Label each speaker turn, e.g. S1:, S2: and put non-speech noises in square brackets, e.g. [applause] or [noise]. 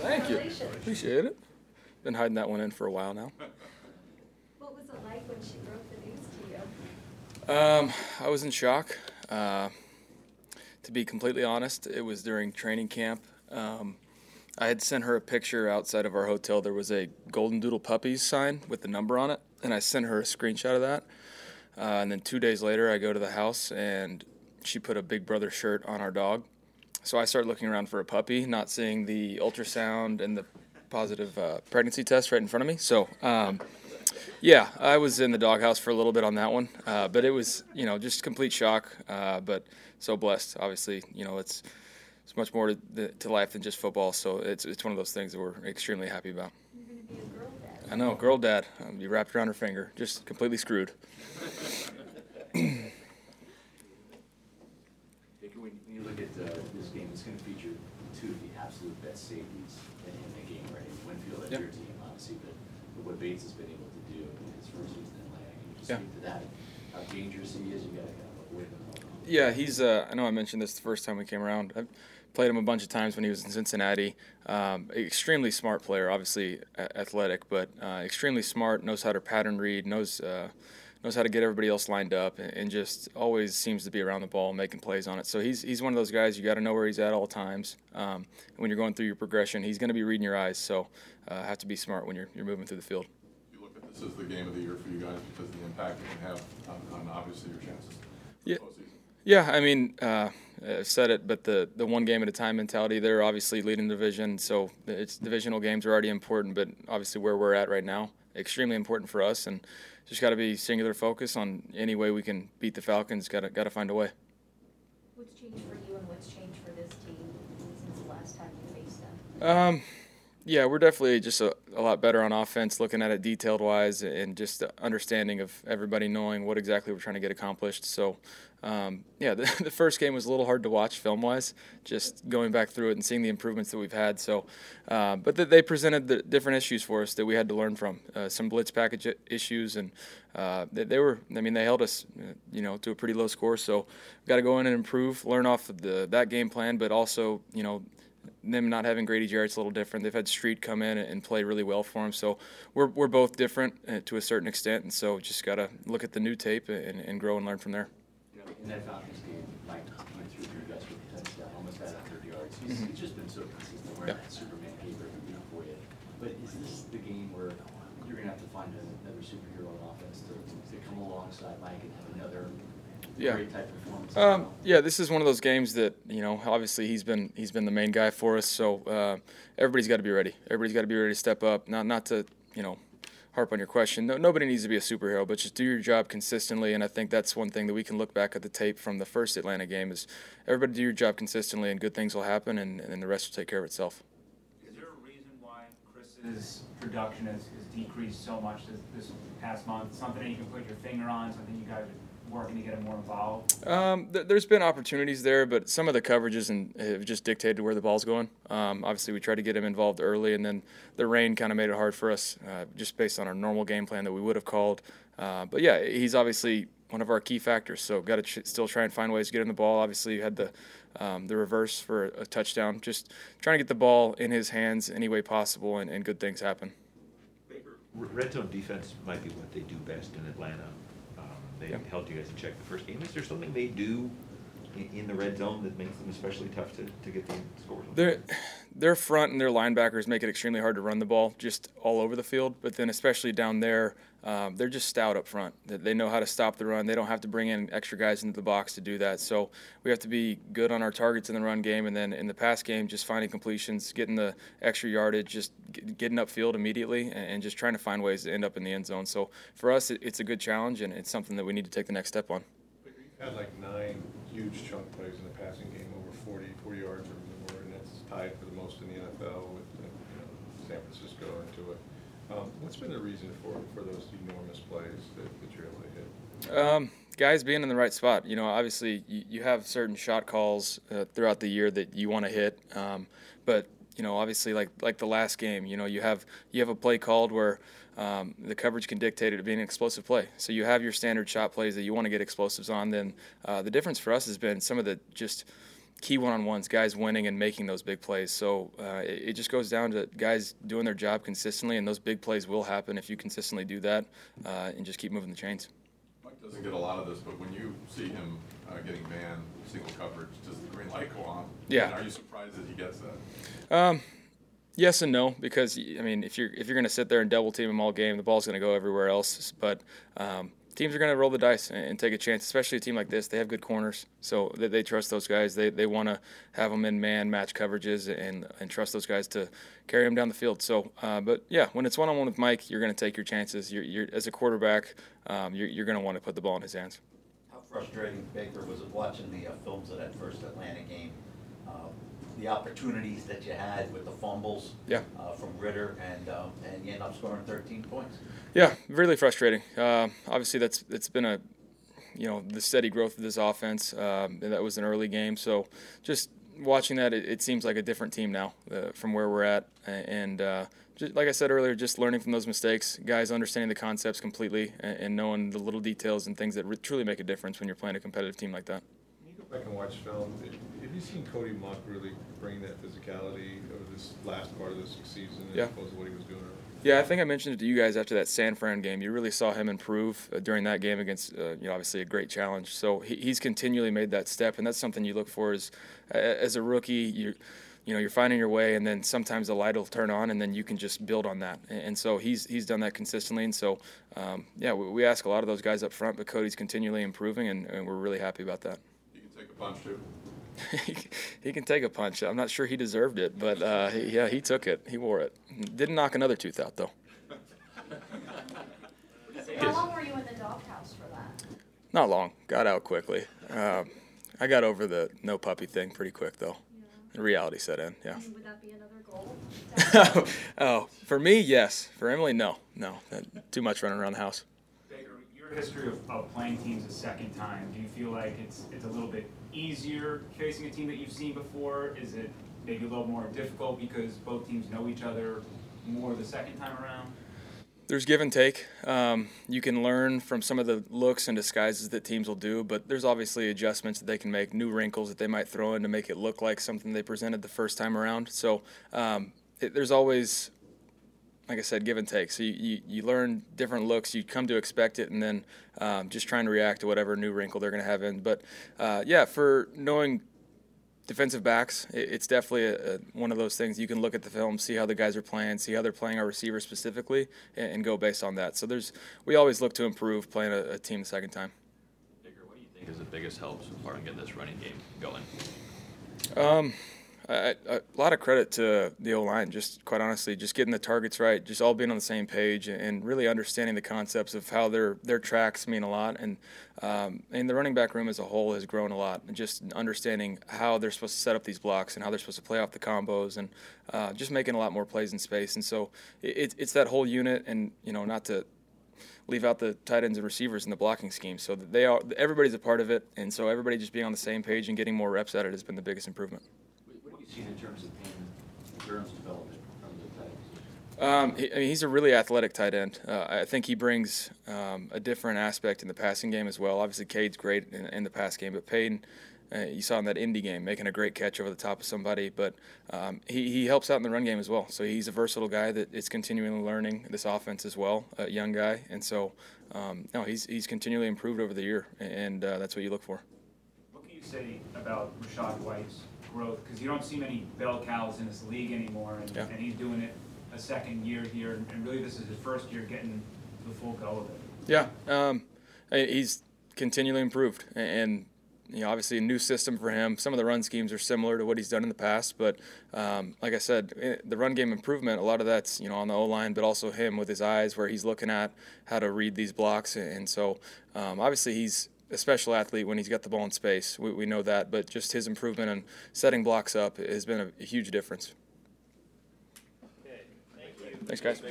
S1: Thank you. Appreciate it. Been hiding that one in for a while now.
S2: What was it like when she broke the news to you?
S1: Um, I was in shock. Uh, to be completely honest, it was during training camp. Um, I had sent her a picture outside of our hotel. There was a Golden Doodle Puppies sign with the number on it, and I sent her a screenshot of that. Uh, and then two days later, I go to the house and she put a Big Brother shirt on our dog. So I started looking around for a puppy, not seeing the ultrasound and the positive uh, pregnancy test right in front of me. So, um, yeah, I was in the doghouse for a little bit on that one, uh, but it was, you know, just complete shock. Uh, but so blessed, obviously. You know, it's it's much more to, to life than just football. So it's it's one of those things that we're extremely happy about.
S2: You're going to be a girl dad.
S1: I know, girl dad, um, be wrapped around her finger, just completely screwed. [clears throat]
S3: When you look at uh, this game, it's going to feature two of the absolute best safeties in in the game, right? Winfield, that's
S1: Yep.
S3: your team, obviously, but but what Bates has been able to do in his first season in Atlanta, can you just
S1: Yeah.
S3: speak to that? How dangerous he is, you got to kind of avoid him.
S1: Yeah, he's. Uh, I know I mentioned this the first time we came around. I've played him a bunch of times when he was in Cincinnati. Um, extremely smart player, obviously athletic, but uh, extremely smart. Knows how to pattern read. Knows uh, knows how to get everybody else lined up, and, and just always seems to be around the ball, making plays on it. So he's he's one of those guys you got to know where he's at all times. Um, when you're going through your progression, he's going to be reading your eyes. So uh, have to be smart when you're you're moving through the field.
S4: You look at this as the game of the year for you guys because of the impact it can have on, on obviously your chances.
S1: Yeah. Yeah, I mean, uh, I've said it, but the, the one game at a time mentality, they're obviously leading the division, so it's divisional games are already important, but obviously where we're at right now, extremely important for us, and just got to be singular focus on any way we can beat the Falcons. Got to got to find a way.
S2: What's changed for you and what's changed for this team since the last time you faced them?
S1: Um, yeah, we're definitely just a, a lot better on offense, looking at it detailed wise, and just the understanding of everybody knowing what exactly we're trying to get accomplished. So, um, yeah, [laughs] the, the first game was a little hard to watch film wise, just going back through it and seeing the improvements that we've had. So, uh, but th- they presented the different issues for us that we had to learn from. Uh, some blitz package issues, and uh, they, they were, I mean, they held us, uh, you know, to a pretty low score. So, got to go in and improve, learn off of the that game plan, but also, you know them not having Grady Jarrett's a little different. They've had Street come in and play really well for him. So we're, we're both different uh, to a certain extent. And so just got to look at the new tape and, and grow and learn from there.
S3: You know, in that Falcons game, Mike went through you guys with a touchdown, almost had 100 yards. He's, he's just been so consistent wearing
S1: Yeah.
S3: that Superman paper every week for you. But is this the game where you're going to have to find another superhero on offense to, to come alongside Mike and have another
S1: Yeah.
S3: great type performance?
S1: Um, yeah, this is one of those games that you know. Obviously, he's been he's been the main guy for us. So uh, everybody's got to be ready. Everybody's got to be ready to step up. Not not to you know harp on your question. No, nobody needs to be a superhero, but just do your job consistently. And I think that's one thing that we can look back at the tape from the first Atlanta game is everybody do your job consistently, and good things will happen, and, and the rest will take care of itself.
S5: Is there a reason why Chris's production has, has decreased so much this, this past month? Something that you can put your finger on, something you guys are working to get him more involved?
S1: Um, th- there's been opportunities there, but some of the coverages and have just dictated where the ball's going. Um, obviously, we tried to get him involved early, and then the rain kind of made it hard for us, uh, just based on our normal game plan that we would have called. Uh, but yeah, he's obviously one of our key factors. So got to ch- still try and find ways to get him the ball. Obviously, you had the um, the reverse for a touchdown. Just trying to get the ball in his hands any way possible, and, and good things happen.
S6: Red zone defense might be what they do best in Atlanta. They
S1: Yeah.
S6: held you guys in check the first game. Is there something they do in, in the red zone that makes them especially tough to, to get the scores? on?
S1: Their front and their linebackers make it extremely hard to run the ball just all over the field. But then especially down there, um, they're just stout up front. They- know how to stop the run. They don't have to bring in extra guys into the box to do that. So we have to be good on our targets in the run game, and then in the pass game, just finding completions, getting the extra yardage, just get- getting upfield immediately, and, just trying to find ways to end up in the end zone. So for us, it's a good challenge, and it's something that we need to take the next step on.
S4: You've had like nine huge chunk plays in the passing game, over 40, 40 yards or tied for the most in the NFL with, you know, San Francisco into it. Um, What's been the reason for, for those enormous plays that, that you're able to hit?
S1: Um, guys being in the right spot. You know, obviously you, you have certain shot calls uh, throughout the year that you want to hit, um, but you know, obviously like like the last game, you know, you have you have a play called where um, the coverage can dictate it being an explosive play. So you have your standard shot plays that you want to get explosives on. Then uh, the difference for us has been some of the just key one-on-ones, guys winning and making those big plays. So uh, it, it just goes down to guys doing their job consistently, and those big plays will happen if you consistently do that uh, and just keep moving the chains.
S7: Mike doesn't get a lot of this, but when you see him uh, getting man single coverage, does the green light go on?
S1: Yeah.
S7: And are you surprised that he gets that?
S1: Um, yes and no, because I mean, if you're if you're going to sit there and double team him all game, the ball's going to go everywhere else. But um, teams are going to roll the dice and, take a chance, especially a team like this. They have good corners, so they, they trust those guys. They they want to have them in man match coverages and and trust those guys to carry them down the field. So, uh, but yeah, when it's one on one with Mike, you're going to take your chances. You're, you're as a quarterback, um, you're, you're going to want to put the ball in his hands.
S8: How frustrating, Baker, was watching the uh, films of that first Atlanta game? Uh, The opportunities that you had with the fumbles
S1: Yeah.
S8: uh, from Ridder, and, um, and you end up scoring 13 points.
S1: Yeah, really frustrating. Uh, obviously, that's it's been a you know the steady growth of this offense. Um, that was an early game, so just watching that, it, it seems like a different team now uh, from where we're at. And uh, just, like I said earlier, just learning from those mistakes, guys understanding the concepts completely, and, and knowing the little details and things that re- truly make a difference when you're playing a competitive team like that.
S4: When you go back and watch film, have you seen Cody Mauch really bring that physicality over this last part of this season as
S1: Yeah.
S4: opposed to what he was doing earlier?
S1: Yeah, I think I mentioned it to you guys after that San Fran game. You really saw him improve uh, during that game against, uh, you know, obviously a great challenge. So he, he's continually made that step, and that's something you look for as as a rookie. You, you know, you're finding your way, and then sometimes the light will turn on, and then you can just build on that. And, and so he's he's done that consistently, and so um, yeah, we, we ask a lot of those guys up front, but Cody's continually improving, and, and we're really happy about that.
S7: He can take a punch too. [laughs]
S1: he can take a punch. I'm not sure he deserved it, but uh, he, yeah, he took it. He wore it. Didn't knock another tooth out though.
S2: How long were you in the doghouse for that?
S1: Not long. Got out quickly. Um, I got over the no puppy thing pretty quick though. The reality set in. Yeah.
S2: Would that be another goal? [laughs]
S1: oh, for me, yes. For Emily, no, no. That- Too much running around the house.
S5: Your history of, of playing teams a second time, do you feel like it's it's a little bit easier facing a team that you've seen before? Is it maybe a little more difficult because both teams know each other more the second time around?
S1: There's give and take. Um, you can learn from some of the looks and disguises that teams will do, but there's obviously adjustments that they can make, new wrinkles that they might throw in to make it look like something they presented the first time around. So um, it, there's always, like I said, give and take. So you, you, you learn different looks, you come to expect it, and then um, just trying to react to whatever new wrinkle they're going to have in. But uh, yeah, for knowing defensive backs, it, it's definitely a, a, one of those things. You can look at the film, see how the guys are playing, see how they're playing our receivers specifically, and, and go based on that. So there's we always look to improve playing a, a team the second time.
S9: Baker, what do you think is the biggest help so far in getting this running game going?
S1: Um, A lot of credit to the O line. Just quite honestly, just getting the targets right, just all being on the same page, and really understanding the concepts of how their their tracks mean a lot. And um, and the running back room as a whole has grown a lot. And just understanding how they're supposed to set up these blocks and how they're supposed to play off the combos, and uh, just making a lot more plays in space. And so it, it's that whole unit, and you know, not to leave out the tight ends and receivers in the blocking scheme. So they are everybody's a part of it, and so everybody just being on the same page and getting more reps at it has been the biggest improvement.
S3: What what have you seen in terms of Payne Durham's development from the tight end?
S1: Um, he, I mean, he's a really athletic tight end. Uh, I think he brings um, a different aspect in the passing game as well. Obviously, Cade's great in, in the pass game, but Payton, uh, you saw in that Indy game, making a great catch over the top of somebody. But um, he, he helps out in the run game as well. So he's a versatile guy that is continually learning this offense as well, a young guy. And so, um, no, he's, he's continually improved over the year, and uh, that's what you look for.
S5: What can you say about Rachaad White's growth? Because you don't see many bell cows in this league anymore, and,
S1: Yeah.
S5: and he's doing it a second year here, and really this is his first year getting the full go of it.
S1: Yeah, um, he's continually improved, and you know, obviously a new system for him. Some of the run schemes are similar to what he's done in the past, but um, like I said, eh, the run game improvement, a lot of that's you know on the O line, but also him with his eyes, where he's looking at how to read these blocks, and so um, obviously he's a special athlete when he's got the ball in space. We, we know that, but just his improvement and setting blocks up has been a, a huge difference. Thanks, guys.